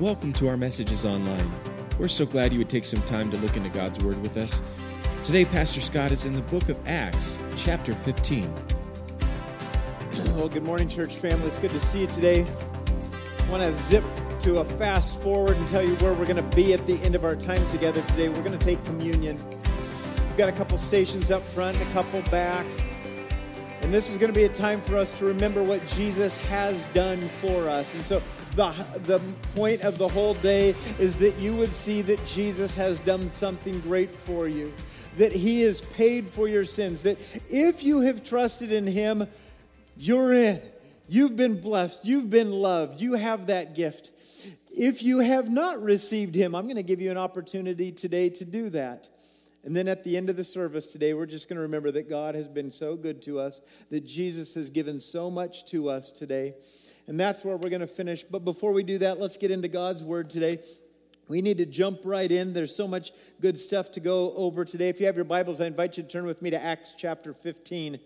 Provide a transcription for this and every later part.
Welcome to our messages online. We're so glad you would take some time to look into God's Word with us. Today, Pastor Scott is in the book of Acts, chapter 15. Well, good morning, church family. It's good to see you today. I want to zip to a fast forward and tell you where we're going to be at the end of our time together today. We're going to take communion. We've got a couple stations up front and a couple back. And this is going to be a time for us to remember what Jesus has done for us. And so the, the point of the whole day is that you would see that Jesus has done something great for you, that he has paid for your sins, that if you have trusted in him, you're in. You've been blessed. You've been loved. You have that gift. If you have not received him, I'm going to give you an opportunity today to do that. And then at the end of the service today, we're just going to remember that God has been so good to us, that Jesus has given so much to us today. And that's where we're going to finish. But before we do that, let's get into God's word today. We need to jump right in. There's so much good stuff to go over today. If you have your Bibles, I invite you to turn with me to Acts chapter 15.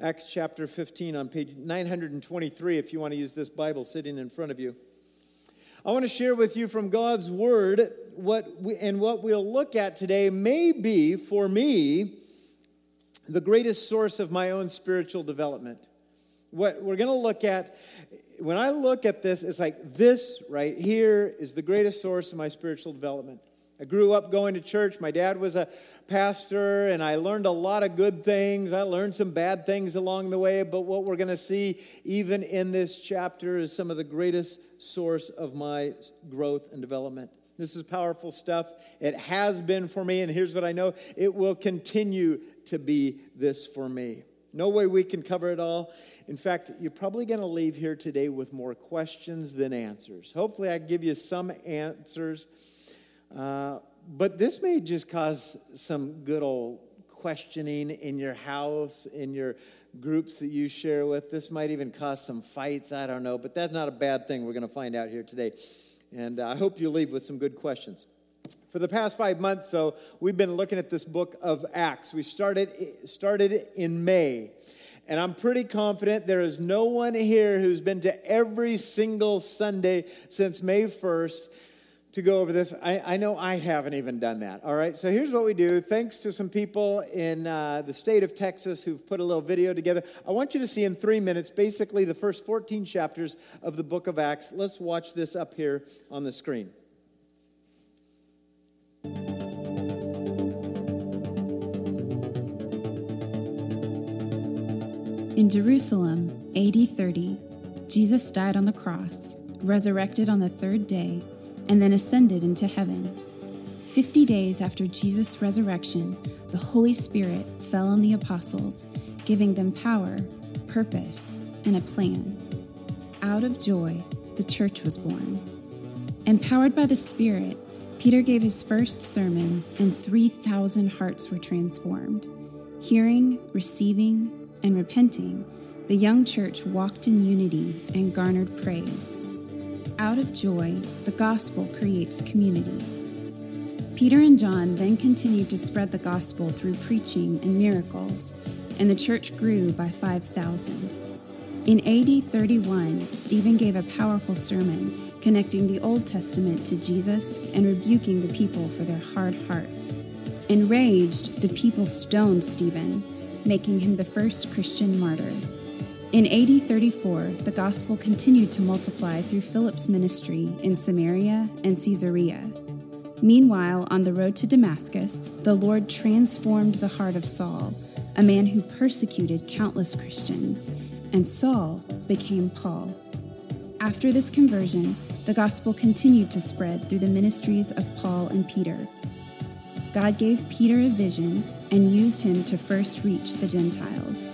Acts chapter 15 on page 923 if you want to use this Bible sitting in front of you. I want to share with you from God's word what we, and what we'll look at today may be for me the greatest source of my own spiritual development. What we're going to look at when I look at this it's like this right here is the greatest source of my spiritual development. I grew up going to church. My dad was a pastor, and I learned a lot of good things. I learned some bad things along the way, but what we're going to see, even in this chapter, is some of the greatest source of my growth and development. This is powerful stuff. It has been for me, and here's what I know it will continue to be this for me. No way we can cover it all. In fact, you're probably going to leave here today with more questions than answers. Hopefully, I give you some answers uh, but this may just cause some good old questioning in your house, in your groups that you share with. This might even cause some fights. I don't know. But that's not a bad thing we're going to find out here today. And uh, I hope you leave with some good questions. For the past five months, so we've been looking at this book of Acts. We started started in May, and I'm pretty confident there is no one here who's been to every single Sunday since May 1st to go over this. I, I, know I haven't even done that. All right, so here's what we do. Thanks to some people in uh, the state of Texas who've put a little video together. I want you to see in three minutes basically the first 14 chapters of the book of Acts. Let's watch this up here on the screen. In Jerusalem, AD 30, Jesus died on the cross, resurrected on the third day and then ascended into heaven. Fifty days after Jesus' resurrection, the Holy Spirit fell on the apostles, giving them power, purpose, and a plan. Out of joy, the church was born. Empowered by the Spirit, Peter gave his first sermon, and 3,000 hearts were transformed. Hearing, receiving, and repenting, the young church walked in unity and garnered praise. Out of joy, the gospel creates community. Peter and John then continued to spread the gospel through preaching and miracles, and the church grew by 5,000. In AD 31, Stephen gave a powerful sermon connecting the Old Testament to Jesus and rebuking the people for their hard hearts. Enraged, the people stoned Stephen, making him the first Christian martyr. In AD 34, the gospel continued to multiply through Philip's ministry in Samaria and Caesarea. Meanwhile, on the road to Damascus, the Lord transformed the heart of Saul, a man who persecuted countless Christians, and Saul became Paul. After this conversion, the gospel continued to spread through the ministries of Paul and Peter. God gave Peter a vision and used him to first reach the Gentiles.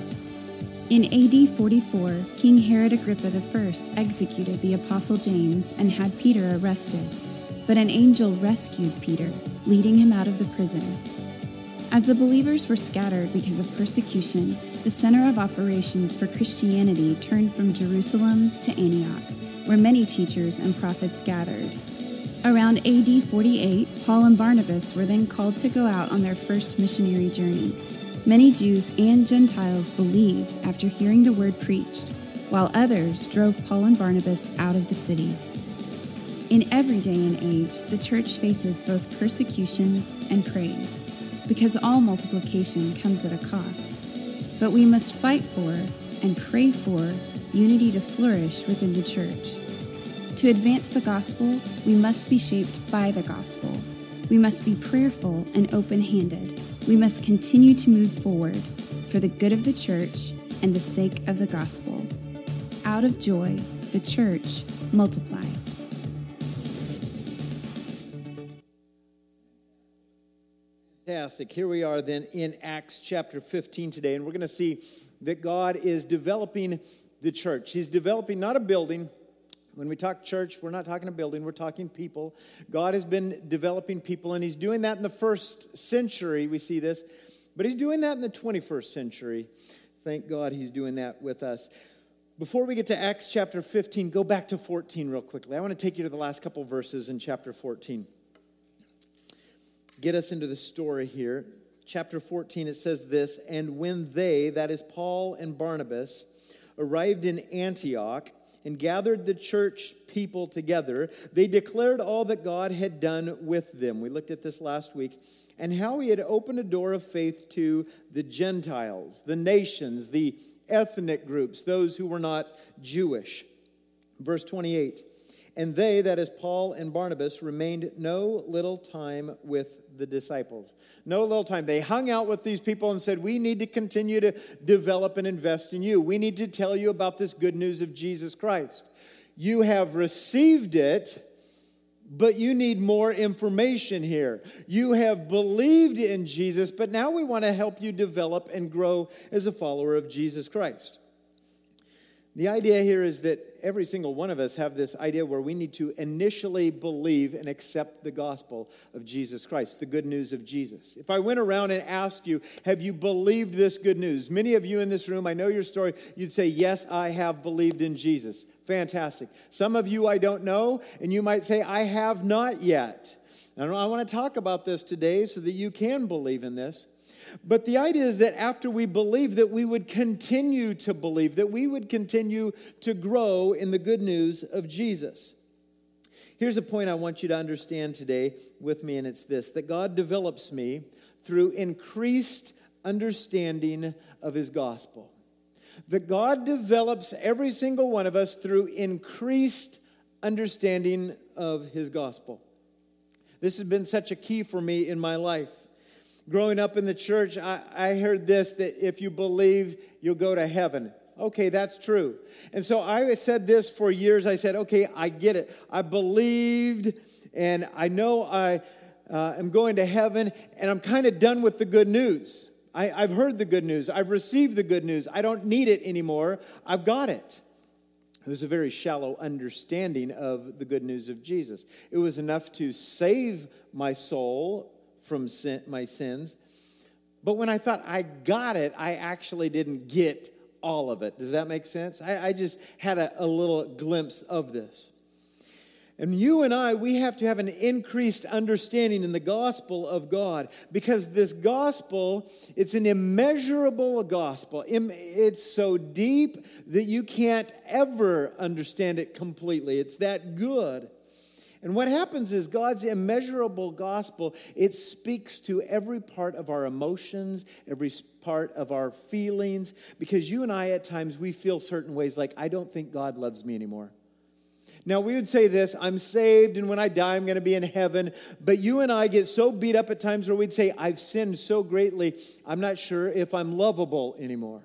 In AD 44, King Herod Agrippa I executed the Apostle James and had Peter arrested, but an angel rescued Peter, leading him out of the prison. As the believers were scattered because of persecution, the center of operations for Christianity turned from Jerusalem to Antioch, where many teachers and prophets gathered. Around AD 48, Paul and Barnabas were then called to go out on their first missionary journey. Many Jews and Gentiles believed after hearing the word preached, while others drove Paul and Barnabas out of the cities. In every day and age, the church faces both persecution and praise, because all multiplication comes at a cost. But we must fight for and pray for unity to flourish within the church. To advance the gospel, we must be shaped by the gospel. We must be prayerful and open handed. We must continue to move forward for the good of the church and the sake of the gospel. Out of joy, the church multiplies. Fantastic. Here we are then in Acts chapter 15 today, and we're going to see that God is developing the church. He's developing not a building. When we talk church, we're not talking a building, we're talking people. God has been developing people, and He's doing that in the first century. We see this, but He's doing that in the 21st century. Thank God He's doing that with us. Before we get to Acts chapter 15, go back to 14 real quickly. I want to take you to the last couple verses in chapter 14 get us into the story here. Chapter 14, it says this And when they, that is Paul and Barnabas, arrived in Antioch and gathered the church people together, they declared all that God had done with them. We looked at this last week and how he had opened a door of faith to the Gentiles, the nations, the ethnic groups, those who were not Jewish. Verse 28 And they, that is Paul and Barnabas, remained no little time with the disciples. No little time. They hung out with these people and said, We need to continue to develop and invest in you. We need to tell you about this good news of Jesus Christ. You have received it, but you need more information here. You have believed in Jesus, but now we want to help you develop and grow as a follower of Jesus Christ. The idea here is that every single one of us have this idea where we need to initially believe and accept the gospel of Jesus Christ, the good news of Jesus. If I went around and asked you, have you believed this good news? Many of you in this room, I know your story, you'd say, yes, I have believed in Jesus. Fantastic. Some of you I don't know, and you might say, I have not yet. And I want to talk about this today so that you can believe in this. But the idea is that after we believe, that we would continue to believe, that we would continue to grow in the good news of Jesus. Here's a point I want you to understand today with me, and it's this that God develops me through increased understanding of his gospel. That God develops every single one of us through increased understanding of his gospel. This has been such a key for me in my life growing up in the church, I, I heard this that if you believe, you'll go to heaven. Okay, that's true. And so I said this for years. I said, okay, I get it. I believed, and I know I uh, am going to heaven, and I'm kind of done with the good news. I, I've heard the good news. I've received the good news. I don't need it anymore. I've got it. It was a very shallow understanding of the good news of Jesus. It was enough to save my soul from sin, my sins. But when I thought I got it, I actually didn't get all of it. Does that make sense? I, I just had a, a little glimpse of this. And you and I, we have to have an increased understanding in the gospel of God because this gospel, it's an immeasurable gospel. It's so deep that you can't ever understand it completely. It's that good. And what happens is God's immeasurable gospel, it speaks to every part of our emotions, every part of our feelings, because you and I, at times, we feel certain ways like, I don't think God loves me anymore. Now, we would say this I'm saved, and when I die, I'm going to be in heaven. But you and I get so beat up at times where we'd say, I've sinned so greatly, I'm not sure if I'm lovable anymore.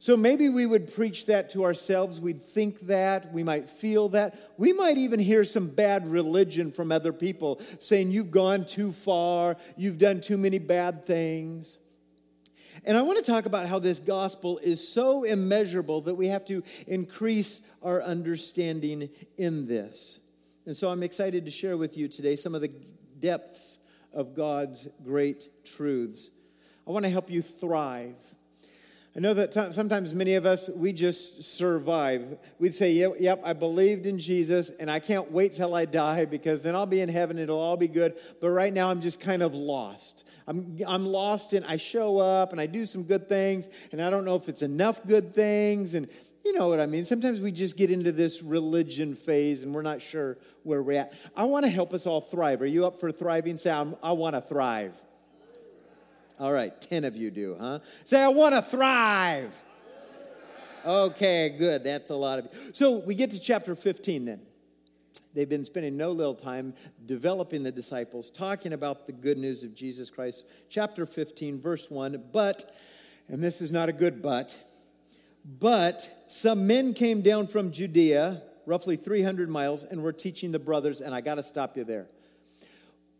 So maybe we would preach that to ourselves. We'd think that. We might feel that. We might even hear some bad religion from other people saying, You've gone too far. You've done too many bad things. And I want to talk about how this gospel is so immeasurable that we have to increase our understanding in this. And so I'm excited to share with you today some of the depths of God's great truths. I want to help you thrive I know that sometimes many of us, we just survive. We'd say, yep, yep, I believed in Jesus, and I can't wait till I die because then I'll be in heaven, it'll all be good. But right now, I'm just kind of lost. I'm, I'm lost, and I show up and I do some good things, and I don't know if it's enough good things. And you know what I mean? Sometimes we just get into this religion phase and we're not sure where we're at. I want to help us all thrive. Are you up for thriving? Say, I want to thrive. All right, 10 of you do, huh? Say, I want to thrive. Okay, good. That's a lot of you. So we get to chapter 15 then. They've been spending no little time developing the disciples, talking about the good news of Jesus Christ. Chapter 15, verse 1. But, and this is not a good but, but some men came down from Judea, roughly 300 miles, and were teaching the brothers, and I got to stop you there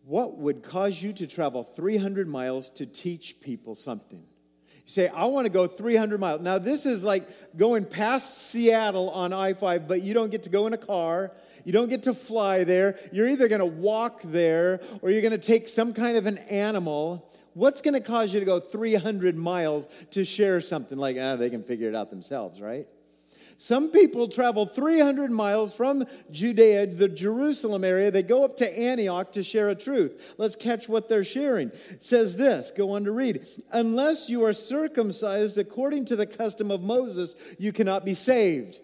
what would cause you to travel 300 miles to teach people something? You say, I want to go 300 miles. Now, this is like going past Seattle on I 5, but you don't get to go in a car. You don't get to fly there. You're either going to walk there or you're going to take some kind of an animal. What's going to cause you to go 300 miles to share something? Like, ah, they can figure it out themselves, right? Some people travel 300 miles from Judea, the Jerusalem area. They go up to Antioch to share a truth. Let's catch what they're sharing. It says this, go on to read. Unless you are circumcised according to the custom of Moses, you cannot be saved.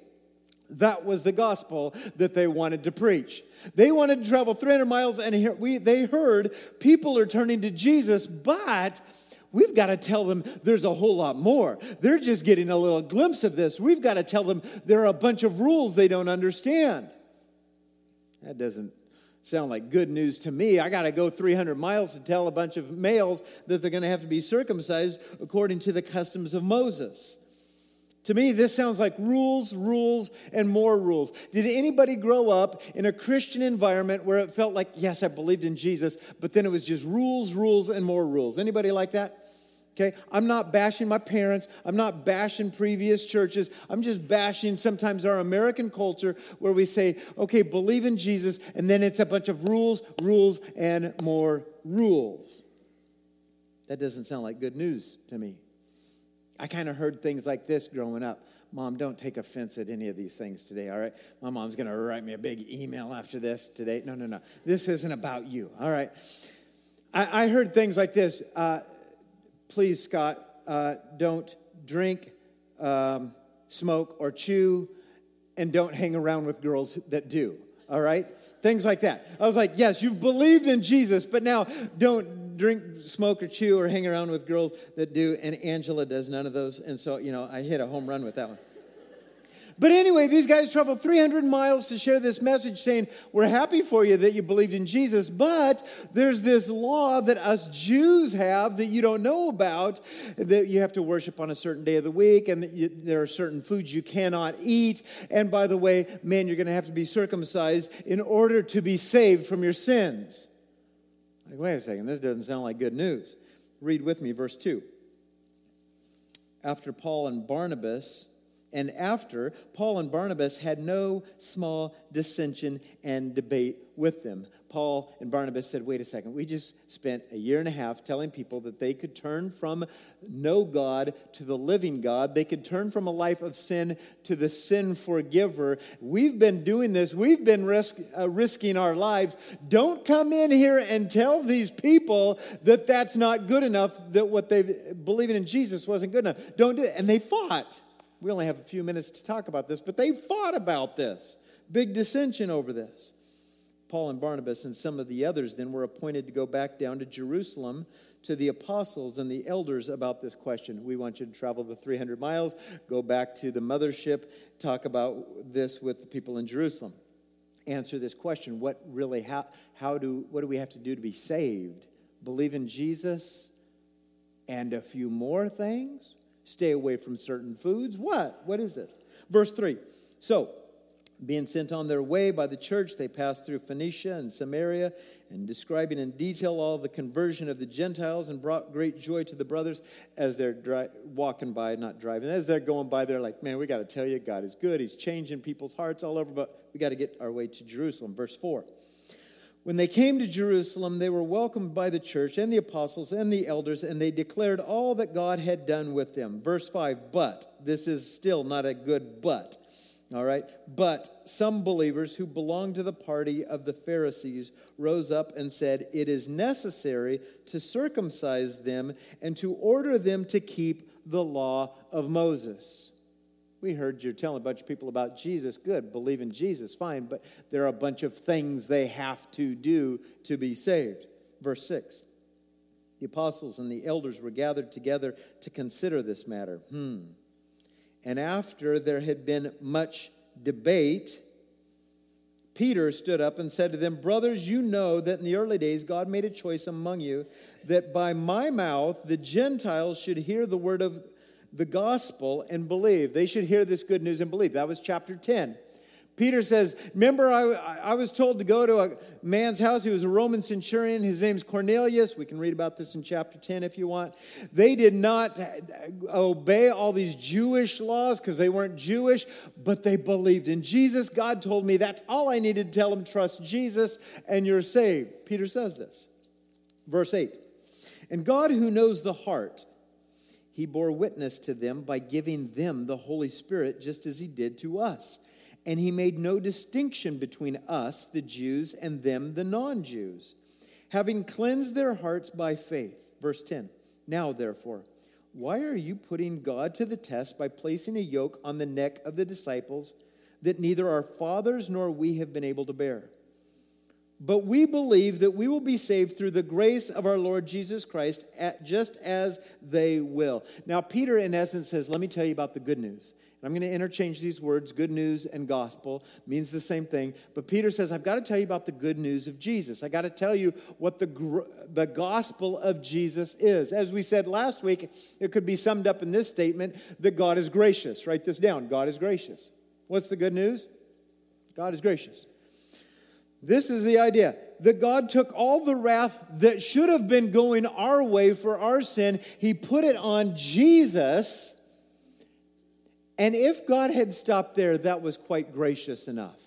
That was the gospel that they wanted to preach. They wanted to travel 300 miles, and we, they heard people are turning to Jesus, but We've got to tell them there's a whole lot more. They're just getting a little glimpse of this. We've got to tell them there are a bunch of rules they don't understand. That doesn't sound like good news to me. I got to go 300 miles to tell a bunch of males that they're going to have to be circumcised according to the customs of Moses. To me, this sounds like rules, rules, and more rules. Did anybody grow up in a Christian environment where it felt like, yes, I believed in Jesus, but then it was just rules, rules, and more rules? Anybody like that? Okay, I'm not bashing my parents. I'm not bashing previous churches. I'm just bashing sometimes our American culture where we say, okay, believe in Jesus, and then it's a bunch of rules, rules, and more rules. That doesn't sound like good news to me. I kind of heard things like this growing up. Mom, don't take offense at any of these things today, all right? My mom's going to write me a big email after this today. No, no, no. This isn't about you, all right? I, heard things like this. Uh, please, Scott, uh, don't drink, um, smoke, or chew, and don't hang around with girls that do. All right? Things like that. I was like, yes, you've believed in Jesus, but now don't drink, smoke, or chew, or hang around with girls that do. And Angela does none of those. And so, you know, I hit a home run with that one. But anyway, these guys traveled 300 miles to share this message saying, We're happy for you that you believed in Jesus, but there's this law that us Jews have that you don't know about that you have to worship on a certain day of the week, and you, there are certain foods you cannot eat. And by the way, man, you're going to have to be circumcised in order to be saved from your sins. Like, wait a second, this doesn't sound like good news. Read with me, verse 2. After Paul and Barnabas, and after, Paul and Barnabas had no small dissension and debate with them. Paul and Barnabas said, Wait a second, we just spent a year and a half telling people that they could turn from no God to the living God. They could turn from a life of sin to the sin forgiver. We've been doing this, we've been risk, uh, risking our lives. Don't come in here and tell these people that that's not good enough, that what they believing in Jesus wasn't good enough. Don't do it. And they fought. We only have a few minutes to talk about this, but they fought about this. Big dissension over this. Paul and Barnabas and some of the others then were appointed to go back down to Jerusalem to the apostles and the elders about this question. We want you to travel the 300 miles, go back to the mothership, talk about this with the people in Jerusalem. Answer this question what really, how, how do, what do we have to do to be saved? Believe in Jesus and a few more things? Stay away from certain foods. What? What is this? Verse 3. So, being sent on their way by the church, they passed through Phoenicia and Samaria, and describing in detail all the conversion of the Gentiles, and brought great joy to the brothers as they're dri- walking by, not driving, as they're going by. They're like, "Man, we got to tell you, God is good. He's changing people's hearts all over, but we got to get our way to Jerusalem." Verse four. When they came to Jerusalem, they were welcomed by the church and the apostles and the elders, and they declared all that God had done with them. Verse 5 But, this is still not a good but, all right? But some believers who belonged to the party of the Pharisees rose up and said, It is necessary to circumcise them and to order them to keep the law of Moses. We heard you're telling a bunch of people about Jesus. Good, believe in Jesus, fine, but there are a bunch of things they have to do to be saved. Verse 6 The apostles and the elders were gathered together to consider this matter. Hmm. And after there had been much debate, Peter stood up and said to them, Brothers, you know that in the early days God made a choice among you that by my mouth the Gentiles should hear the word of the gospel and believe. They should hear this good news and believe. That was chapter 10. Peter says, Remember, I, I was told to go to a man's house. He was a Roman centurion. His name's Cornelius. We can read about this in chapter 10 if you want. They did not uh, obey all these Jewish laws because they weren't Jewish, but they believed in Jesus. God told me that's all I needed to tell them trust Jesus and you're saved. Peter says this. Verse 8 And God, who knows the heart, he bore witness to them by giving them the Holy Spirit just as he did to us. And he made no distinction between us, the Jews, and them, the non Jews, having cleansed their hearts by faith. Verse 10 Now, therefore, why are you putting God to the test by placing a yoke on the neck of the disciples that neither our fathers nor we have been able to bear? But we believe that we will be saved through the grace of our Lord Jesus Christ, just as they will. Now, Peter, in essence, says, Let me tell you about the good news. And I'm going to interchange these words good news and gospel means the same thing. But Peter says, I've got to tell you about the good news of Jesus. I got to tell you what the, the gospel of Jesus is. As we said last week, it could be summed up in this statement that God is gracious. Write this down God is gracious. What's the good news? God is gracious. This is the idea that God took all the wrath that should have been going our way for our sin, He put it on Jesus. And if God had stopped there, that was quite gracious enough.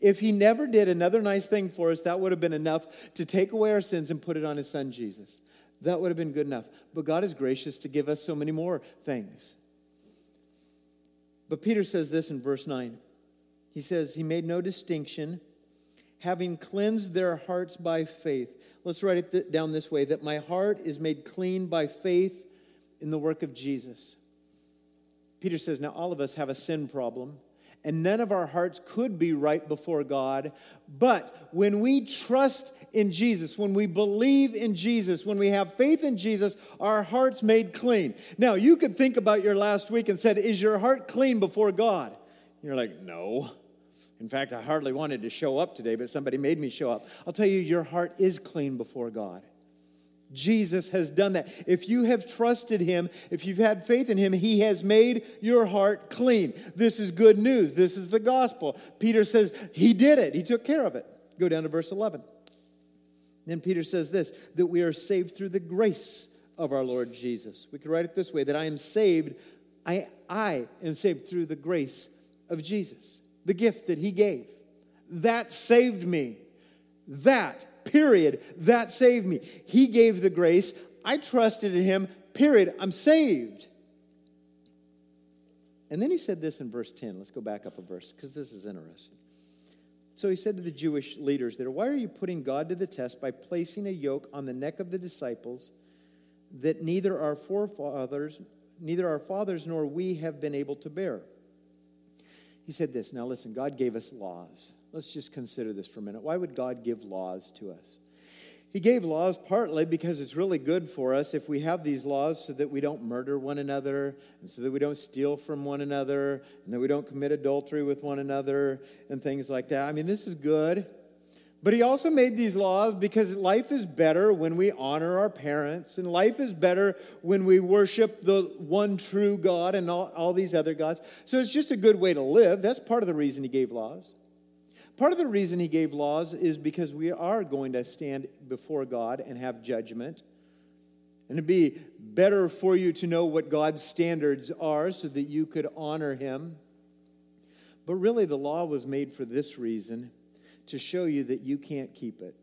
If He never did another nice thing for us, that would have been enough to take away our sins and put it on His Son Jesus. That would have been good enough. But God is gracious to give us so many more things. But Peter says this in verse 9. He says, He made no distinction having cleansed their hearts by faith. Let's write it down this way that my heart is made clean by faith in the work of Jesus. Peter says, Now all of us have a sin problem, and none of our hearts could be right before God. But when we trust in Jesus, when we believe in Jesus, when we have faith in Jesus, our heart's made clean. Now, you could think about your last week and said, Is your heart clean before God? You're like, No. In fact, I hardly wanted to show up today, but somebody made me show up. I'll tell you, your heart is clean before God. Jesus has done that. If you have trusted him, if you've had faith in him, he has made your heart clean. This is good news. This is the gospel. Peter says he did it, he took care of it. Go down to verse 11. Then Peter says this that we are saved through the grace of our Lord Jesus. We could write it this way that I am saved, I, I am saved through the grace of Jesus the gift that He gave. That saved me. That, period, that saved me. He gave the grace. I trusted in Him, period. I'm saved. And then he said this in verse 10. Let's go back up a verse because this is interesting. So he said to the Jewish leaders there, Why are you putting God to the test by placing a yoke on the neck of the disciples that neither our forefathers, neither our fathers nor we have been able to bear? He said this. Now, listen, God gave us laws. Let's just consider this for a minute. Why would God give laws to us? He gave laws partly because it's really good for us if we have these laws so that we don't murder one another, and so that we don't steal from one another, and that we don't commit adultery with one another, and things like that. I mean, this is good. But he also made these laws because life is better when we honor our parents, and life is better when we worship the one true God and all, all these other gods. So it's just a good way to live. That's part of the reason he gave laws. Part of the reason he gave laws is because we are going to stand before God and have judgment. And it'd be better for you to know what God's standards are so that you could honor him. But really, the law was made for this reason to show you that you can't keep it.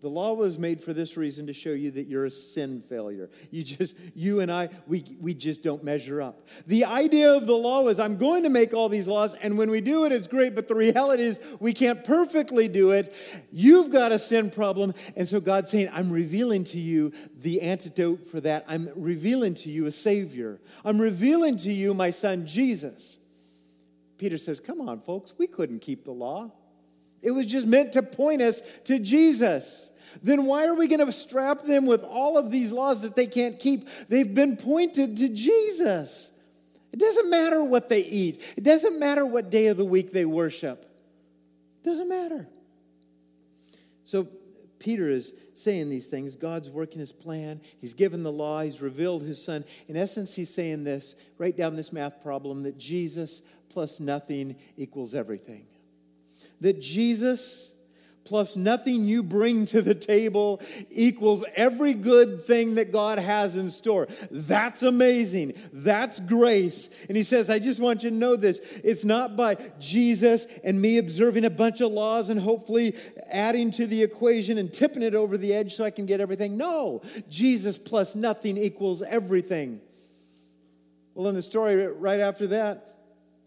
The law was made for this reason to show you that you're a sin failure. You just, you and I, we, we just don't measure up. The idea of the law is I'm going to make all these laws, and when we do it, it's great, but the reality is we can't perfectly do it. You've got a sin problem, and so God's saying, I'm revealing to you the antidote for that. I'm revealing to you a Savior. I'm revealing to you my son Jesus. Peter says, Come on, folks, we couldn't keep the law. It was just meant to point us to Jesus. Then why are we going to strap them with all of these laws that they can't keep? They've been pointed to Jesus. It doesn't matter what they eat, it doesn't matter what day of the week they worship. It doesn't matter. So Peter is saying these things. God's working his plan. He's given the law. He's revealed his son. In essence, he's saying this write down this math problem that Jesus plus nothing equals everything that Jesus plus nothing you bring to the table equals every good thing that God has in store. That's amazing. That's grace. And he says, I just want you to know this. It's not by Jesus and me observing a bunch of laws and hopefully adding to the equation and tipping it over the edge so I can get everything. No, Jesus plus nothing equals everything. Well, in the story right after that,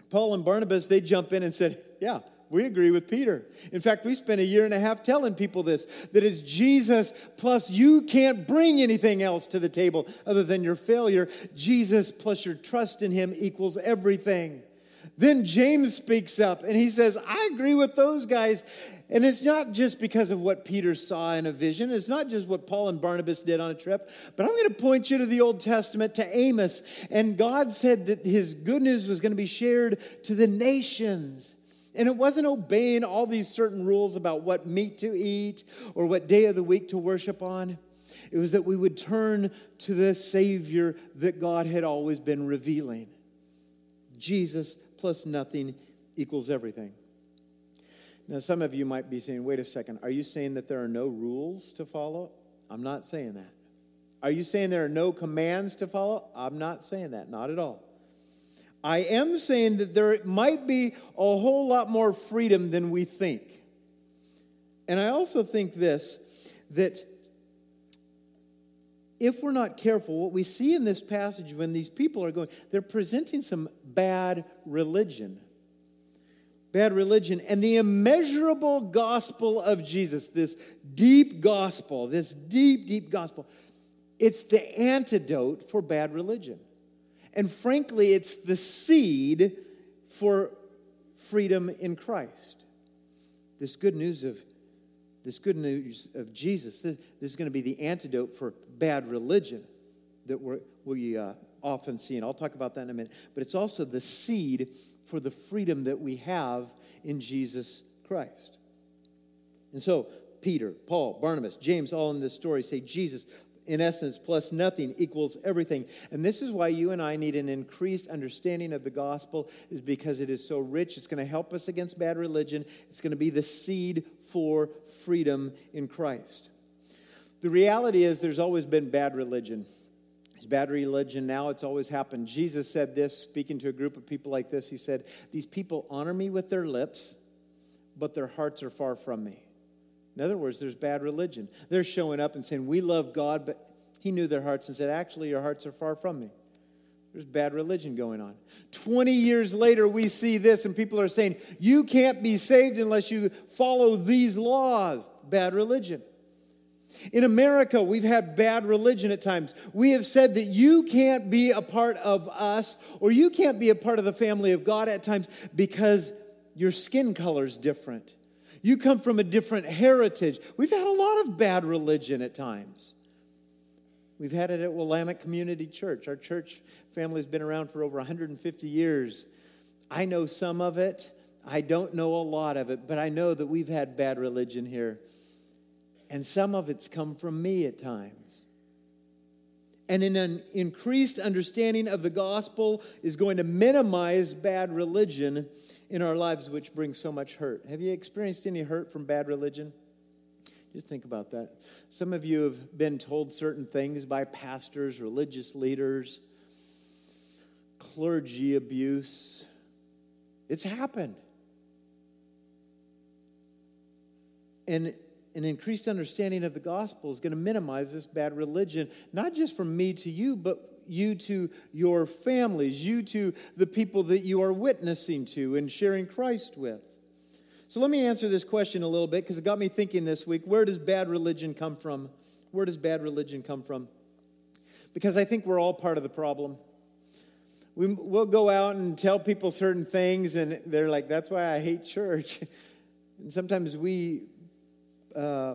Paul and Barnabas, they jump in and said, Yeah, we agree with Peter. In fact, we spent a year and a half telling people this that it's Jesus plus you can't bring anything else to the table other than your failure. Jesus plus your trust in him equals everything. Then James speaks up and he says, I agree with those guys. And it's not just because of what Peter saw in a vision. It's not just what Paul and Barnabas did on a trip. But I'm going to point you to the Old Testament, to Amos. And God said that his good news was going to be shared to the nations. And it wasn't obeying all these certain rules about what meat to eat or what day of the week to worship on. It was that we would turn to the Savior that God had always been revealing. Jesus plus nothing equals everything. Now, some of you might be saying, wait a second, are you saying that there are no rules to follow? I'm not saying that. Are you saying there are no commands to follow? I'm not saying that, not at all. I am saying that there might be a whole lot more freedom than we think. And I also think this that if we're not careful, what we see in this passage when these people are going, they're presenting some bad religion. Bad religion. And the immeasurable gospel of Jesus, this deep gospel, this deep, deep gospel, it's the antidote for bad religion. And frankly, it's the seed for freedom in Christ. This good news of this good news of Jesus, this, this is going to be the antidote for bad religion that we uh, often see. And I'll talk about that in a minute. But it's also the seed for the freedom that we have in Jesus Christ. And so, Peter, Paul, Barnabas, James, all in this story say Jesus in essence, plus nothing equals everything. And this is why you and I need an increased understanding of the gospel, is because it is so rich. It's going to help us against bad religion. It's going to be the seed for freedom in Christ. The reality is, there's always been bad religion. It's bad religion now, it's always happened. Jesus said this, speaking to a group of people like this. He said, These people honor me with their lips, but their hearts are far from me. In other words, there's bad religion. They're showing up and saying, We love God, but He knew their hearts and said, Actually, your hearts are far from me. There's bad religion going on. 20 years later, we see this, and people are saying, You can't be saved unless you follow these laws. Bad religion. In America, we've had bad religion at times. We have said that you can't be a part of us or you can't be a part of the family of God at times because your skin color is different you come from a different heritage. We've had a lot of bad religion at times. We've had it at Willamette Community Church. Our church family has been around for over 150 years. I know some of it. I don't know a lot of it, but I know that we've had bad religion here. And some of it's come from me at times. And an increased understanding of the gospel is going to minimize bad religion in our lives, which brings so much hurt. Have you experienced any hurt from bad religion? Just think about that. Some of you have been told certain things by pastors, religious leaders, clergy abuse. It's happened. And an increased understanding of the gospel is going to minimize this bad religion, not just from me to you, but you to your families, you to the people that you are witnessing to and sharing Christ with. So let me answer this question a little bit because it got me thinking this week where does bad religion come from? Where does bad religion come from? Because I think we're all part of the problem. We, we'll go out and tell people certain things, and they're like, that's why I hate church. And sometimes we uh,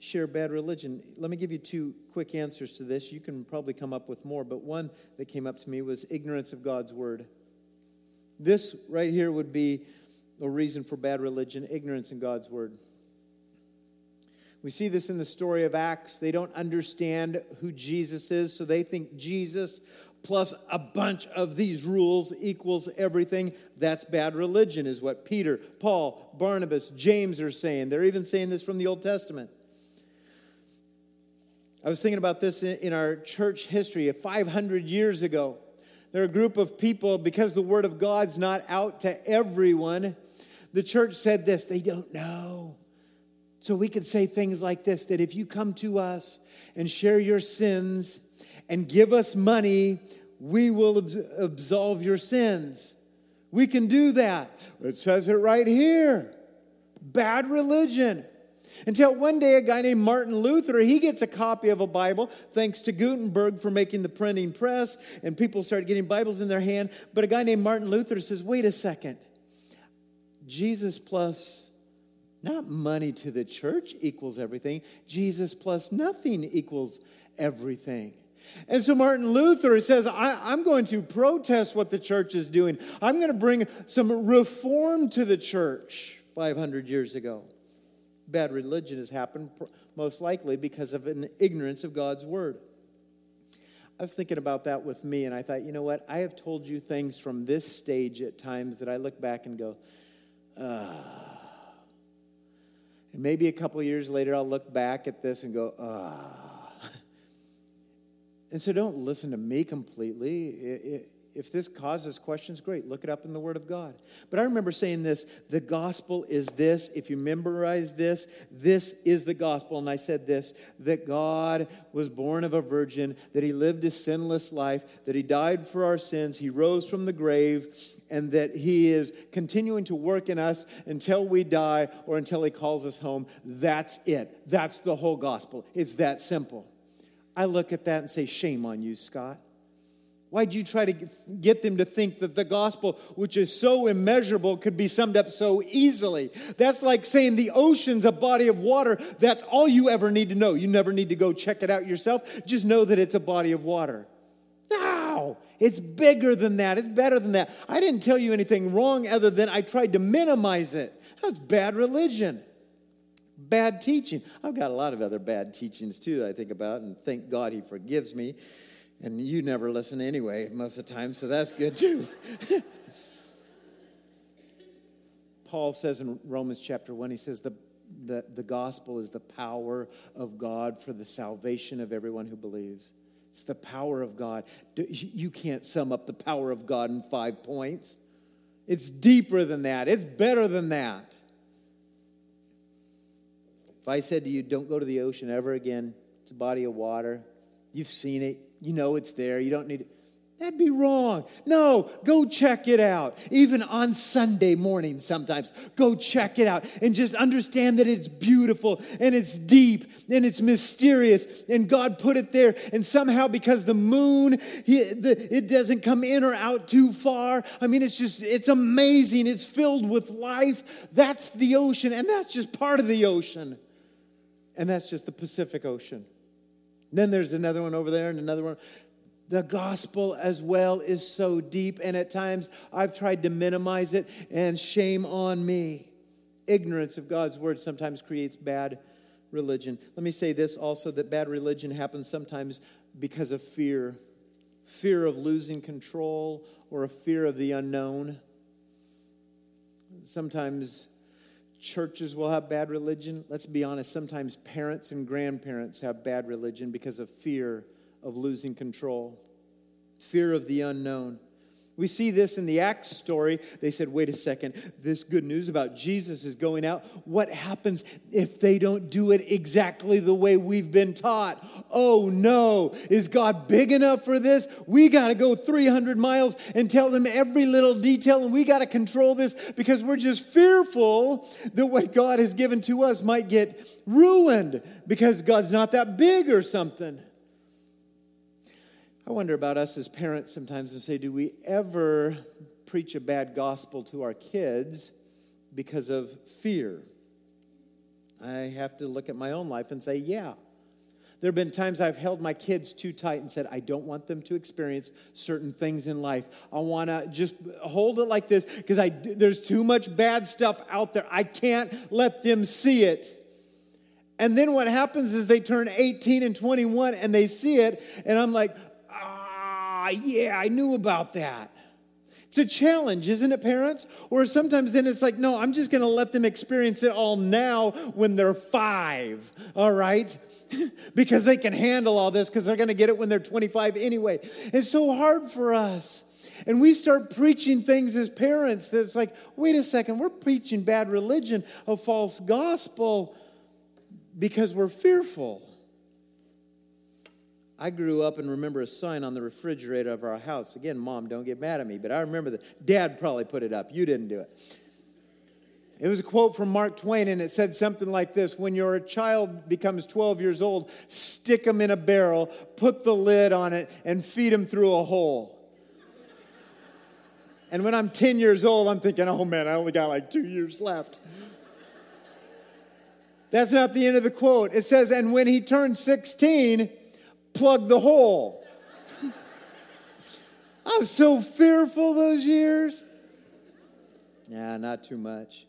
share bad religion. Let me give you two quick answers to this. You can probably come up with more, but one that came up to me was ignorance of God's word. This right here would be a reason for bad religion ignorance in God's word. We see this in the story of Acts. They don't understand who Jesus is, so they think Jesus plus a bunch of these rules equals everything. That's bad religion, is what Peter, Paul, Barnabas, James are saying. They're even saying this from the Old Testament. I was thinking about this in our church history 500 years ago. There are a group of people, because the Word of God's not out to everyone, the church said this they don't know. So we could say things like this that if you come to us and share your sins and give us money, we will absolve your sins. We can do that. It says it right here. Bad religion. Until one day, a guy named Martin Luther, he gets a copy of a Bible, thanks to Gutenberg for making the printing press, and people start getting Bibles in their hand. But a guy named Martin Luther says, wait a second. Jesus plus not money to the church equals everything. Jesus plus nothing equals everything. And so Martin Luther says, I, am going to protest what the church is doing. I'm going to bring some reform to the church 500 years ago. Bad religion has happened most likely because of an ignorance of God's word. I was thinking about that with me, and I thought, you know what? I have told you things from this stage at times that I look back and go, ah. And maybe a couple years later, I'll look back at this and go, ah. And so don't listen to me completely. It, it, if this causes questions, great, look it up in the Word of God. But I remember saying this the gospel is this. If you memorize this, this is the gospel. And I said this that God was born of a virgin, that He lived a sinless life, that He died for our sins, He rose from the grave, and that He is continuing to work in us until we die or until He calls us home. That's it. That's the whole gospel. It's that simple. I look at that and say, Shame on you, Scott. Why'd you try to get them to think that the gospel, which is so immeasurable, could be summed up so easily? That's like saying the ocean's a body of water. That's all you ever need to know. You never need to go check it out yourself. Just know that it's a body of water. No, it's bigger than that. It's better than that. I didn't tell you anything wrong other than I tried to minimize it. That's bad religion bad teaching. I've got a lot of other bad teachings too that I think about, and thank God He forgives me. And you never listen anyway, most of the time, so that's good too. Paul says in Romans chapter 1, he says, the, the, the gospel is the power of God for the salvation of everyone who believes. It's the power of God. You can't sum up the power of God in five points. It's deeper than that, it's better than that. If I said to you, don't go to the ocean ever again, it's a body of water, you've seen it, you know it's there, you don't need it. That'd be wrong. No, go check it out. Even on Sunday morning, sometimes, go check it out and just understand that it's beautiful and it's deep and it's mysterious. And God put it there. And somehow, because the moon, it doesn't come in or out too far. I mean, it's just, it's amazing. It's filled with life. That's the ocean, and that's just part of the ocean and that's just the Pacific Ocean. Then there's another one over there and another one. The gospel as well is so deep, and at times I've tried to minimize it, and shame on me. Ignorance of God's word sometimes creates bad religion. Let me say this also that bad religion happens sometimes because of fear fear of losing control or a fear of the unknown. Sometimes churches will have bad religion. Let's be honest, sometimes parents and grandparents have bad religion because of fear of losing control, fear of the unknown. We see this in the Acts story. They said, wait a second, this good news about Jesus is going out. What happens if they don't do it exactly the way we've been taught? Oh no, is God big enough for this? We got to go 300 miles and tell them every little detail, and we got to control this because we're just fearful that what God has given to us might get ruined because God's not that big or something. I wonder about us as parents sometimes and say, do we ever preach a bad gospel to our kids because of fear? I have to look at my own life and say, yeah. There have been times I've held my kids too tight and said, I don't want them to experience certain things in life. I want to just hold it like this because there's too much bad stuff out there. I can't let them see it. And then what happens is they turn 18 and 21 and they see it, and I'm like, Ah, yeah, I knew about that. It's a challenge, isn't it, parents? Or sometimes then it's like, no, I'm just going to let them experience it all now when they're five, all right? because they can handle all this because they're going to get it when they're 25 anyway. It's so hard for us. And we start preaching things as parents that it's like, wait a second, we're preaching bad religion, a false gospel because we're fearful. I grew up and remember a sign on the refrigerator of our house. Again, mom, don't get mad at me, but I remember that. Dad probably put it up. You didn't do it. It was a quote from Mark Twain, and it said something like this When your child becomes 12 years old, stick them in a barrel, put the lid on it, and feed them through a hole. And when I'm 10 years old, I'm thinking, oh man, I only got like two years left. That's not the end of the quote. It says, and when he turned 16, plug the hole. I was so fearful those years. Yeah, not too much.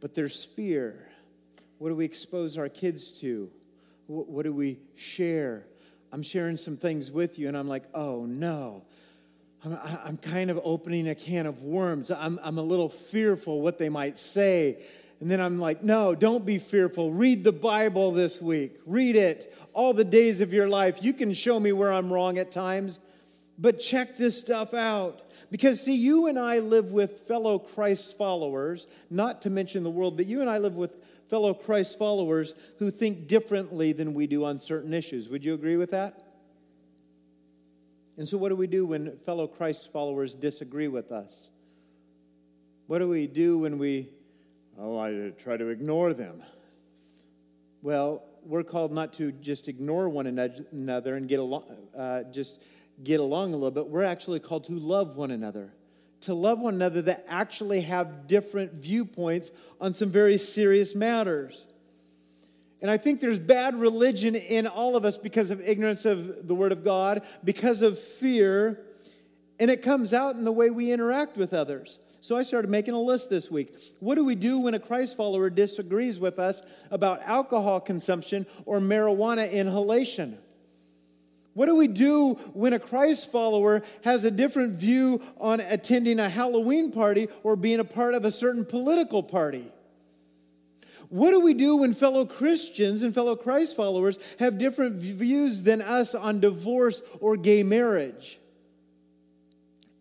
But there's fear. What do we expose our kids to? What do we share? I'm sharing some things with you, and I'm like, oh no. I'm, I'm kind of opening a can of worms. I'm, I'm a little fearful what they might say. And then I'm like, no, don't be fearful. Read the Bible this week. Read it all the days of your life. You can show me where I'm wrong at times, but check this stuff out. Because, see, you and I live with fellow Christ followers, not to mention the world, but you and I live with fellow Christ followers who think differently than we do on certain issues. Would you agree with that? And so, what do we do when fellow Christ followers disagree with us? What do we do when we Oh, I try to ignore them. Well, we're called not to just ignore one another and get along, uh, just get along a little bit. We're actually called to love one another, to love one another that actually have different viewpoints on some very serious matters. And I think there's bad religion in all of us because of ignorance of the Word of God, because of fear, and it comes out in the way we interact with others. So I started making a list this week. What do we do when a Christ follower disagrees with us about alcohol consumption or marijuana inhalation? What do we do when a Christ follower has a different view on attending a Halloween party or being a part of a certain political party? What do we do when fellow Christians and fellow Christ followers have different views than us on divorce or gay marriage?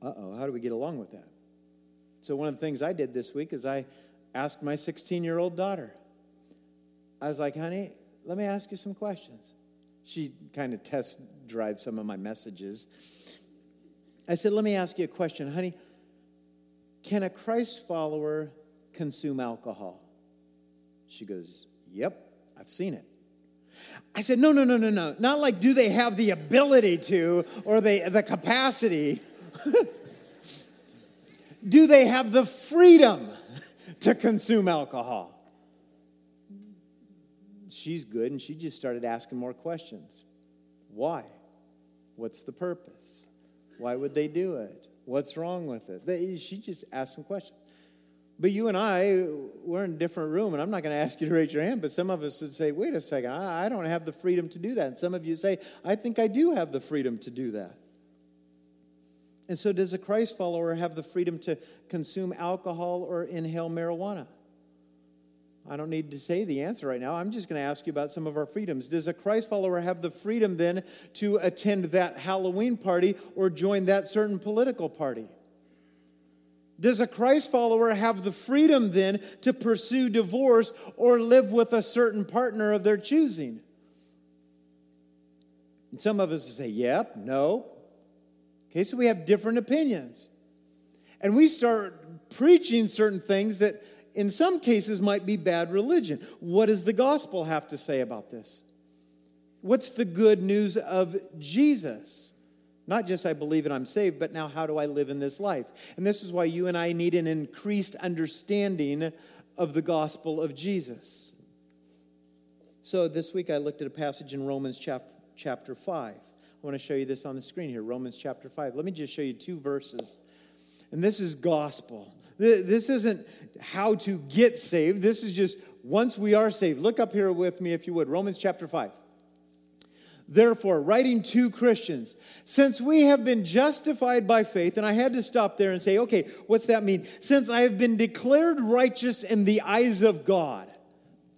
Uh oh, how do we get along with that? So, one of the things I did this week is I asked my 16 year old daughter, I was like, honey, let me ask you some questions. She kind of test drives some of my messages. I said, let me ask you a question, honey. Can a Christ follower consume alcohol? She goes, Yep, I've seen it. I said, No, no, no, no, no. Not like do they have the ability to or the, the capacity. do they have the freedom to consume alcohol? She's good, and she just started asking more questions. Why? What's the purpose? Why would they do it? What's wrong with it? They, she just asked some questions. But you and I, we're in a different room, and I'm not going to ask you to raise your hand, but some of us would say, wait a second, I, I don't have the freedom to do that. And some of you say, I think I do have the freedom to do that. And so, does a Christ follower have the freedom to consume alcohol or inhale marijuana? I don't need to say the answer right now. I'm just going to ask you about some of our freedoms. Does a Christ follower have the freedom then to attend that Halloween party or join that certain political party? Does a Christ follower have the freedom then to pursue divorce or live with a certain partner of their choosing? And some of us say, yep, no. Okay, so we have different opinions. And we start preaching certain things that in some cases might be bad religion. What does the gospel have to say about this? What's the good news of Jesus? Not just I believe and I'm saved, but now how do I live in this life? And this is why you and I need an increased understanding of the gospel of Jesus. So this week I looked at a passage in Romans chapter, chapter 5. Want to show you this on the screen here, Romans chapter 5. Let me just show you two verses. And this is gospel. This isn't how to get saved. This is just once we are saved. Look up here with me if you would. Romans chapter 5. Therefore, writing to Christians, since we have been justified by faith, and I had to stop there and say, okay, what's that mean? Since I have been declared righteous in the eyes of God,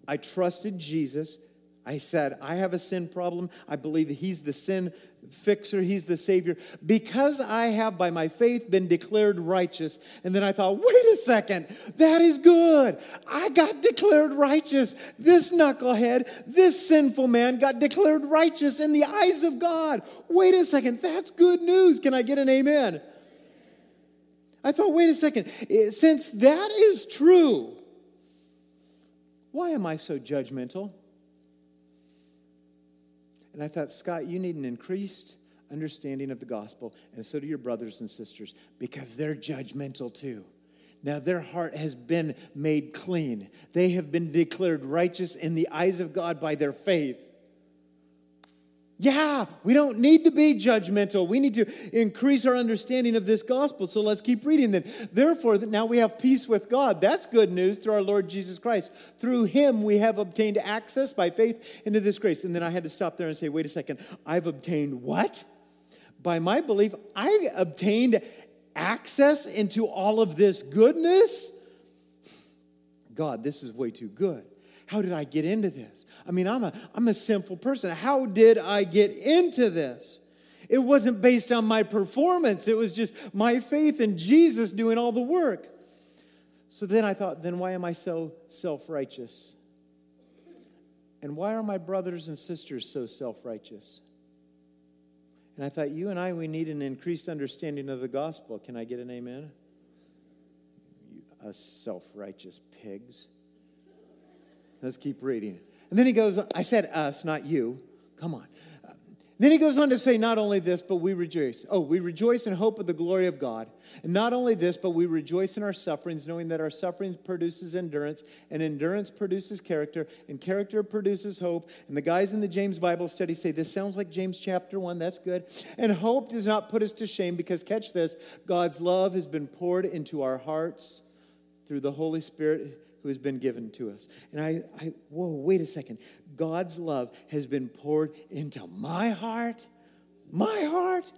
I trusted Jesus. I said, I have a sin problem. I believe He's the sin fixer, He's the Savior. Because I have, by my faith, been declared righteous. And then I thought, wait a second, that is good. I got declared righteous. This knucklehead, this sinful man got declared righteous in the eyes of God. Wait a second, that's good news. Can I get an amen? I thought, wait a second, eh, since that is true, why am I so judgmental? And I thought, Scott, you need an increased understanding of the gospel, and so do your brothers and sisters, because they're judgmental too. Now, their heart has been made clean. They have been declared righteous in the eyes of God by their faith. Yeah, we don't need to be judgmental. We need to increase our understanding of this gospel. So let's keep reading then. Therefore, now we have peace with God. That's good news through our Lord Jesus Christ. Through him, we have obtained access by faith into this grace. And then I had to stop there and say, wait a second. I've obtained what? By my belief, I obtained access into all of this goodness. God, this is way too good. How did I get into this? I mean, I'm a, I'm a sinful person. How did I get into this? It wasn't based on my performance, it was just my faith in Jesus doing all the work. So then I thought, then why am I so self righteous? And why are my brothers and sisters so self righteous? And I thought, you and I, we need an increased understanding of the gospel. Can I get an amen? You us self righteous pigs. Let's keep reading. And then he goes, I said us, not you. Come on. Then he goes on to say, not only this, but we rejoice. Oh, we rejoice in hope of the glory of God. And not only this, but we rejoice in our sufferings, knowing that our sufferings produces endurance, and endurance produces character, and character produces hope. And the guys in the James Bible study say, this sounds like James chapter 1, that's good. And hope does not put us to shame, because catch this, God's love has been poured into our hearts through the Holy Spirit who has been given to us. And I, I, whoa, wait a second. God's love has been poured into my heart. My heart.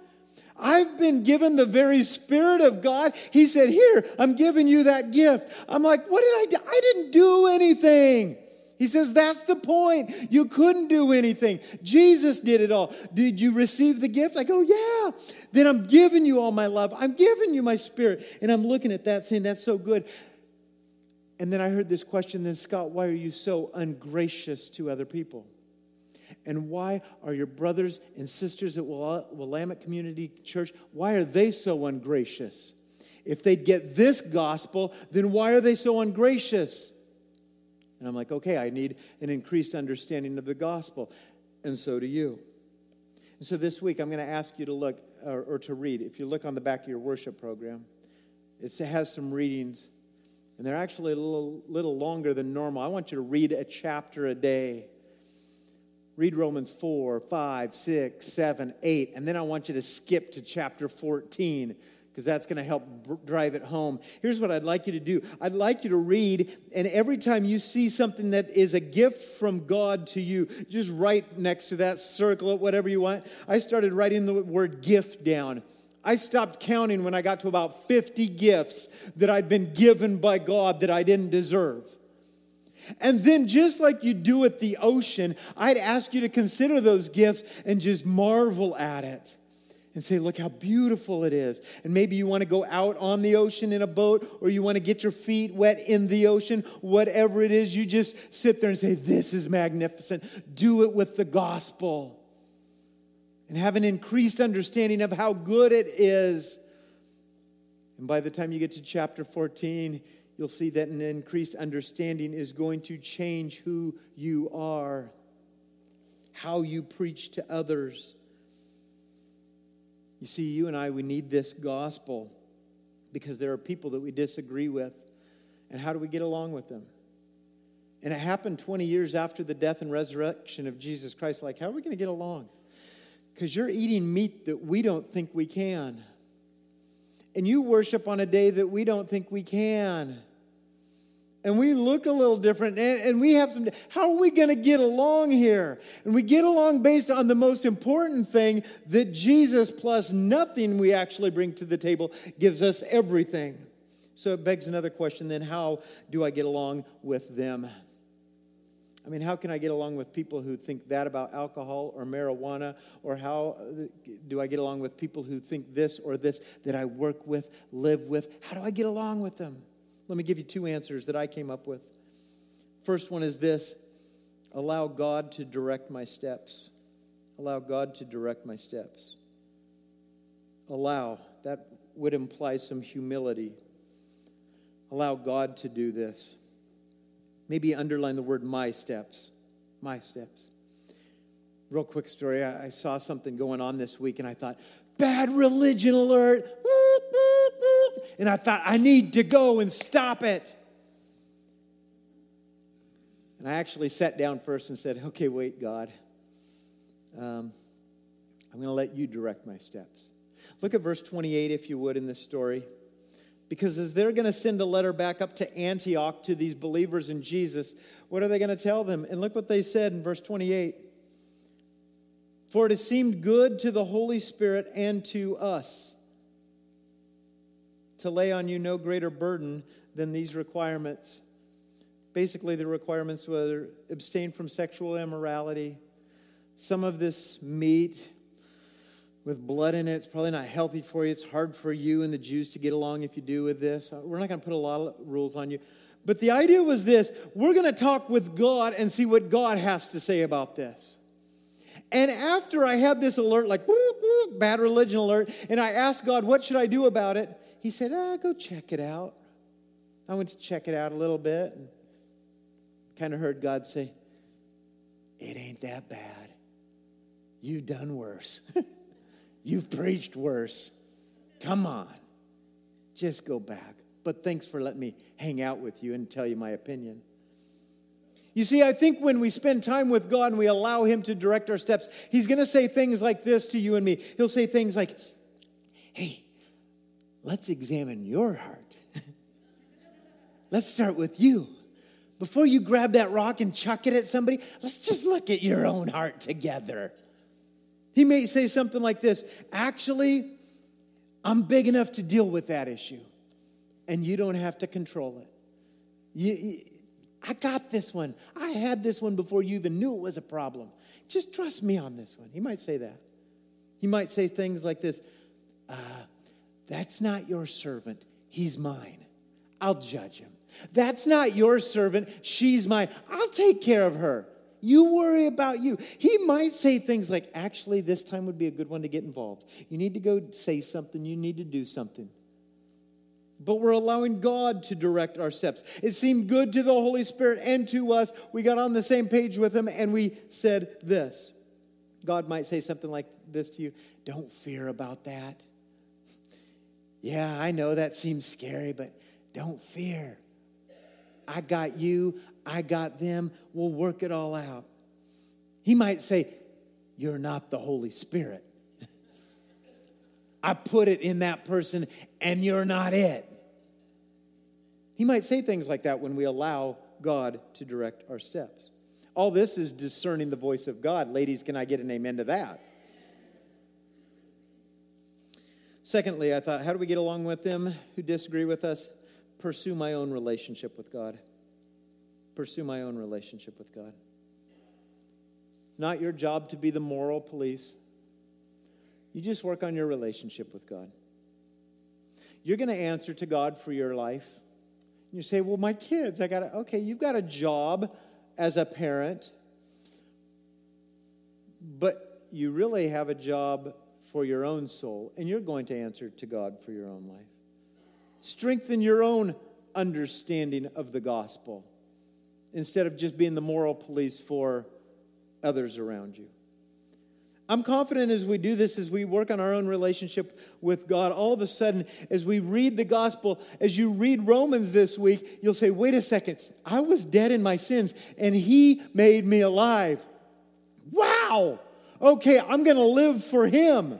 I've been given the very Spirit of God. He said, Here, I'm giving you that gift. I'm like, What did I do? I didn't do anything. He says, That's the point. You couldn't do anything. Jesus did it all. Did you receive the gift? I go, Yeah. Then I'm giving you all my love. I'm giving you my spirit. And I'm looking at that saying, That's so good. And then I heard this question then, Scott, why are you so ungracious to other people? And why are your brothers and sisters at Willamette Community Church, why are they so ungracious? If they get this gospel, then why are they so ungracious? And I'm like, okay, I need an increased understanding of the gospel. And so do you. And so this week, I'm going to ask you to look or, or to read. If you look on the back of your worship program, it has some readings and they're actually a little, little longer than normal. I want you to read a chapter a day. Read Romans 4, 5, 6, 7, 8, and then I want you to skip to chapter 14 because that's going to help drive it home. Here's what I'd like you to do I'd like you to read, and every time you see something that is a gift from God to you, just write next to that, circle it, whatever you want. I started writing the word gift down. I stopped counting when I got to about 50 gifts that I'd been given by God that I didn't deserve. And then, just like you do at the ocean, I'd ask you to consider those gifts and just marvel at it and say, Look how beautiful it is. And maybe you want to go out on the ocean in a boat or you want to get your feet wet in the ocean. Whatever it is, you just sit there and say, This is magnificent. Do it with the gospel. And have an increased understanding of how good it is. And by the time you get to chapter 14, you'll see that an increased understanding is going to change who you are, how you preach to others you see, you and I, we need this gospel because there are people that we disagree with. And how do we get along with them? And it happened 20 years after the death and resurrection of Jesus Christ. Like, how are we going to get along? Because you're eating meat that we don't think we can. And you worship on a day that we don't think we can. And we look a little different and, and we have some how are we going to get along here? And we get along based on the most important thing that jesus plus nothing we actually bring to the table gives us everything. So it begs another question then how do i get along with them I mean, how can I get along with people who think that about alcohol or marijuana? Or how do I get along with people who think this or this that I work with, live with? How do I get along with them? Let me give you two answers that I came up with. First one is this allow God to direct my steps. Allow God to direct my steps. Allow, that would imply some humility. Allow God to do this. Maybe underline the word my steps. My steps. Real quick story. I, saw something going on this week and I thought, bad religion alert. And I thought, I need to go and stop it. And I actually sat down first and said, okay, wait, God. Um, I'm going to let you direct my steps. Look at verse 28, if you would, in this story. Because as they're going to send a letter back up to Antioch to these believers in Jesus, what are they going to tell them? And look what they said in verse 28 For it has seemed good to the Holy Spirit and to us to lay on you no greater burden than these requirements. Basically, the requirements were abstain from sexual immorality. Some of this meat with blood in it, it's probably not healthy for you. It's hard for you and the Jews to get along if you do with this. We're not going to put a lot of rules on you. But the idea was this we're going to talk with God and see what God has to say about this. And after I had this alert, like bad religion alert, and I asked God, what should I do about it? he said, ah, go check it out. I went to check it out a little bit and kind of heard God say, it ain't that bad. You've done worse. You've preached worse. Come on. Just go back. But thanks for letting me hang out with you and tell you my opinion. You see, I think when we spend time with God and we allow Him to direct our steps, He's going to say things like this to you and me. He'll say things like, Hey, let's examine your heart. let's start with you. Before you grab that rock and chuck it at somebody, let's just look at your own heart together. He may say something like this Actually, I'm big enough to deal with that issue, and you don't have to control it. You, you, I got this one. I had this one before you even knew it was a problem. Just trust me on this one. He might say that. He might say things like this uh, that's not your servant. He's mine. I'll judge him. That's not your servant. She's mine. I'll take care of her. You worry about you. He might say things like, actually, this time would be a good one to get involved. You need to go say something. You need to do something. But we're allowing God to direct our steps. It seemed good to the Holy Spirit and to us. We got on the same page with Him and we said this. God might say something like this to you Don't fear about that. Yeah, I know that seems scary, but don't fear. I got you, I got them. We'll work it all out. He might say, You're not the Holy Spirit. I put it in that person, and you're not it. He might say things like that when we allow God to direct our steps. All this is discerning the voice of God. Ladies, can I get an amen to that? Secondly, I thought, how do we get along with them who disagree with us? Pursue my own relationship with God. Pursue my own relationship with God. It's not your job to be the moral police. You just work on your relationship with God. You're going to answer to God for your life. You say, Well, my kids, I got to, okay, you've got a job as a parent, but you really have a job for your own soul, and you're going to answer to God for your own life. Strengthen your own understanding of the gospel instead of just being the moral police for others around you. I'm confident as we do this, as we work on our own relationship with God, all of a sudden, as we read the gospel, as you read Romans this week, you'll say, wait a second, I was dead in my sins and He made me alive. Wow! Okay, I'm gonna live for Him.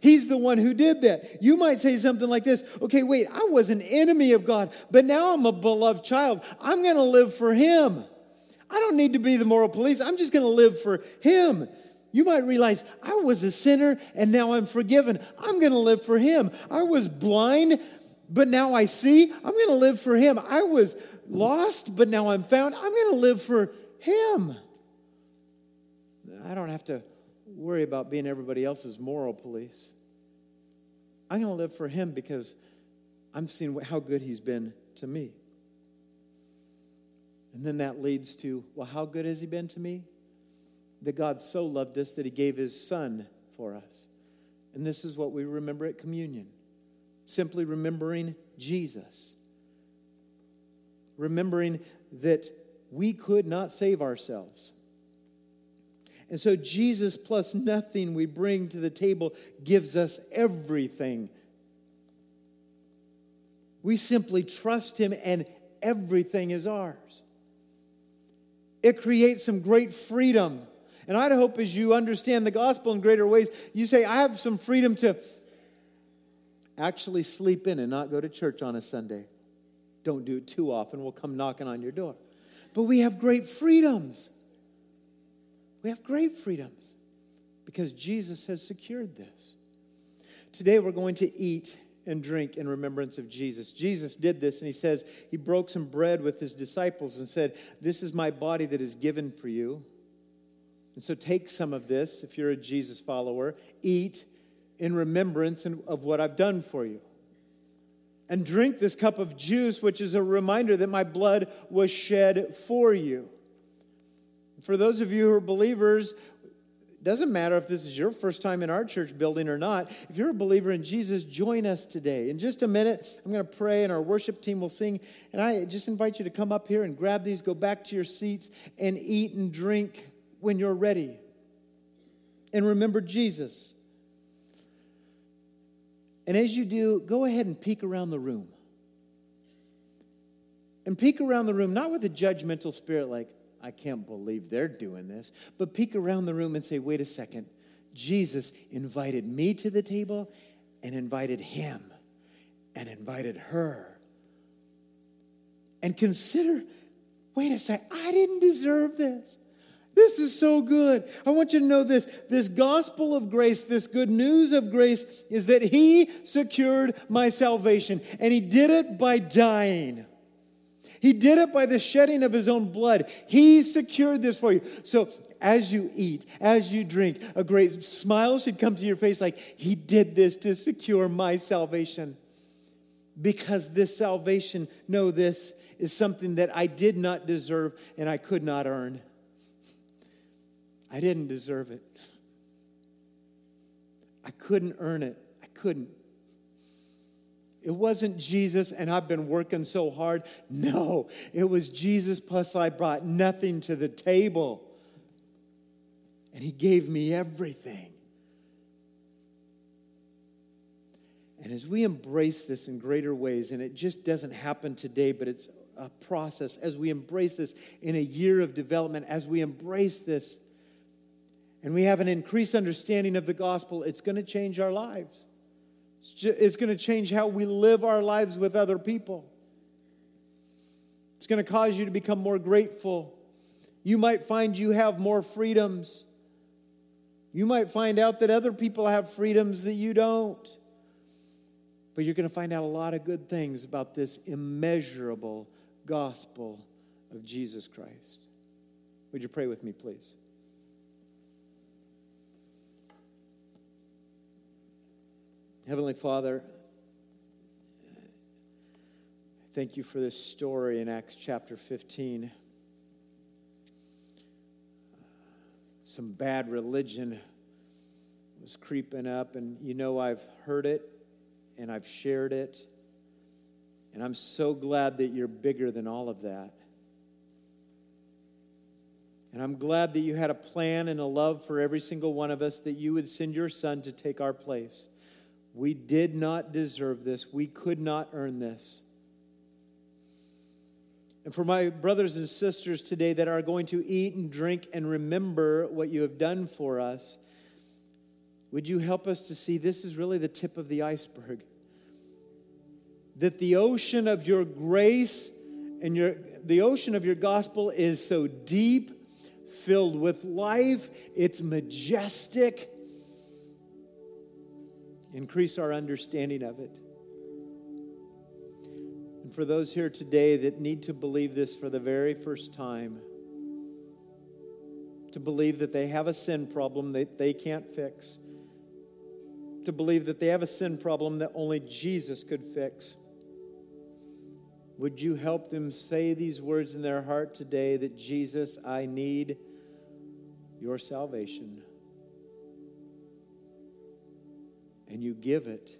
He's the one who did that. You might say something like this Okay, wait, I was an enemy of God, but now I'm a beloved child. I'm gonna live for Him. I don't need to be the moral police. I'm just gonna live for Him. You might realize I was a sinner and now I'm forgiven. I'm going to live for Him. I was blind, but now I see. I'm going to live for Him. I was lost, but now I'm found. I'm going to live for Him. I don't have to worry about being everybody else's moral police. I'm going to live for Him because I'm seeing how good He's been to me. And then that leads to, well, how good has He been to me? that God so loved us that he gave his son for us. And this is what we remember at communion simply remembering Jesus. Remembering that we could not save ourselves. And so, Jesus plus nothing we bring to the table gives us everything. We simply trust Him, and everything is ours. It creates some great freedom and I'd hope as you understand the gospel in greater ways, you say, I have some freedom to actually sleep in and not go to church on a Sunday. Don't do it too often. We'll come knocking on your door. But we have great freedoms. We have great freedoms because Jesus has secured this. Today we're going to eat and drink in remembrance of Jesus. Jesus did this and he says, He broke some bread with his disciples and said, This is my body that is given for you. And so take some of this, if you're a Jesus follower, eat in remembrance of what I've done for you. And drink this cup of juice, which is a reminder that my blood was shed for you. For those of you who are believers, doesn't matter if this is your first time in our church building or not. If you're a believer in Jesus, join us today. In just a minute, I'm going to pray and our worship team will sing. And I just invite you to come up here and grab these, go back to your seats, and eat and drink when you're ready. And remember Jesus. And as you do, go ahead and peek around the room. And peek around the room, not with a judgmental spirit like, I can't believe they're doing this, but peek around the room and say, wait a second. Jesus invited me to the table and invited him and invited her. And consider, wait a second, I didn't deserve this. This is so good. I want you to know this. This gospel of grace, this good news of grace, is that He secured my salvation, and He did it by dying. He did it by the shedding of His own blood. He secured this for you. So as you eat, as you drink, a great smile should come to your face like, He did this to secure my salvation. Because this salvation, know this, is something that I did not deserve and I could not earn. I didn't deserve it. I couldn't earn it. I couldn't. It wasn't Jesus and I've been working so hard. No, it was Jesus plus I brought nothing to the table. And He gave me everything. And as we embrace this in greater ways, and it just doesn't happen today, but it's a process, as we embrace this in a year of development, as we embrace this, and we have an increased understanding of the gospel, it's going to change our lives. It's going to change how we live our lives with other people. It's going to cause you to become more grateful. You might find you have more freedoms. You might find out that other people have freedoms that you don't. But you're going to find out a lot of good things about this immeasurable gospel of Jesus Christ. Would you pray with me, please? Heavenly Father, thank you for this story in Acts chapter 15. Some bad religion was creeping up, and you know I've heard it and I've shared it, and I'm so glad that you're bigger than all of that. And I'm glad that you had a plan and a love for every single one of us, that you would send your son to take our place. We did not deserve this, we could not earn this. And for my brothers and sisters today that are going to eat and drink and remember what you have done for us, would you help us to see this is really the tip of the iceberg? That the ocean of your grace and your, the ocean of your gospel is so deep, filled with life, it's majestic. Increase our understanding of it. And for those here today that need to believe this for the very first time, to believe that they have a sin problem that they can't fix, to believe that they have a sin problem that only Jesus could fix. Would you help them say these words in their heart today that Jesus, I need your salvation? And you give it.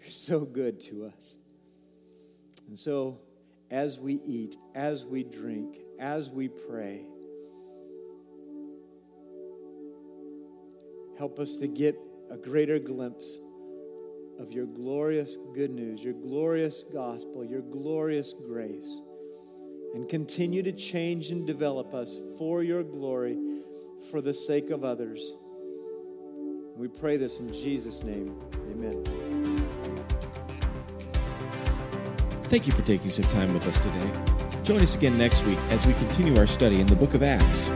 You're so good to us. And so, as we eat, as we drink, as we pray, Help us to get a greater glimpse of your glorious good news, your glorious gospel, your glorious grace, and continue to change and develop us for your glory, for the sake of others. We pray this in Jesus' name. Amen. Thank you for taking some time with us today. Join us again next week as we continue our study in the book of Acts.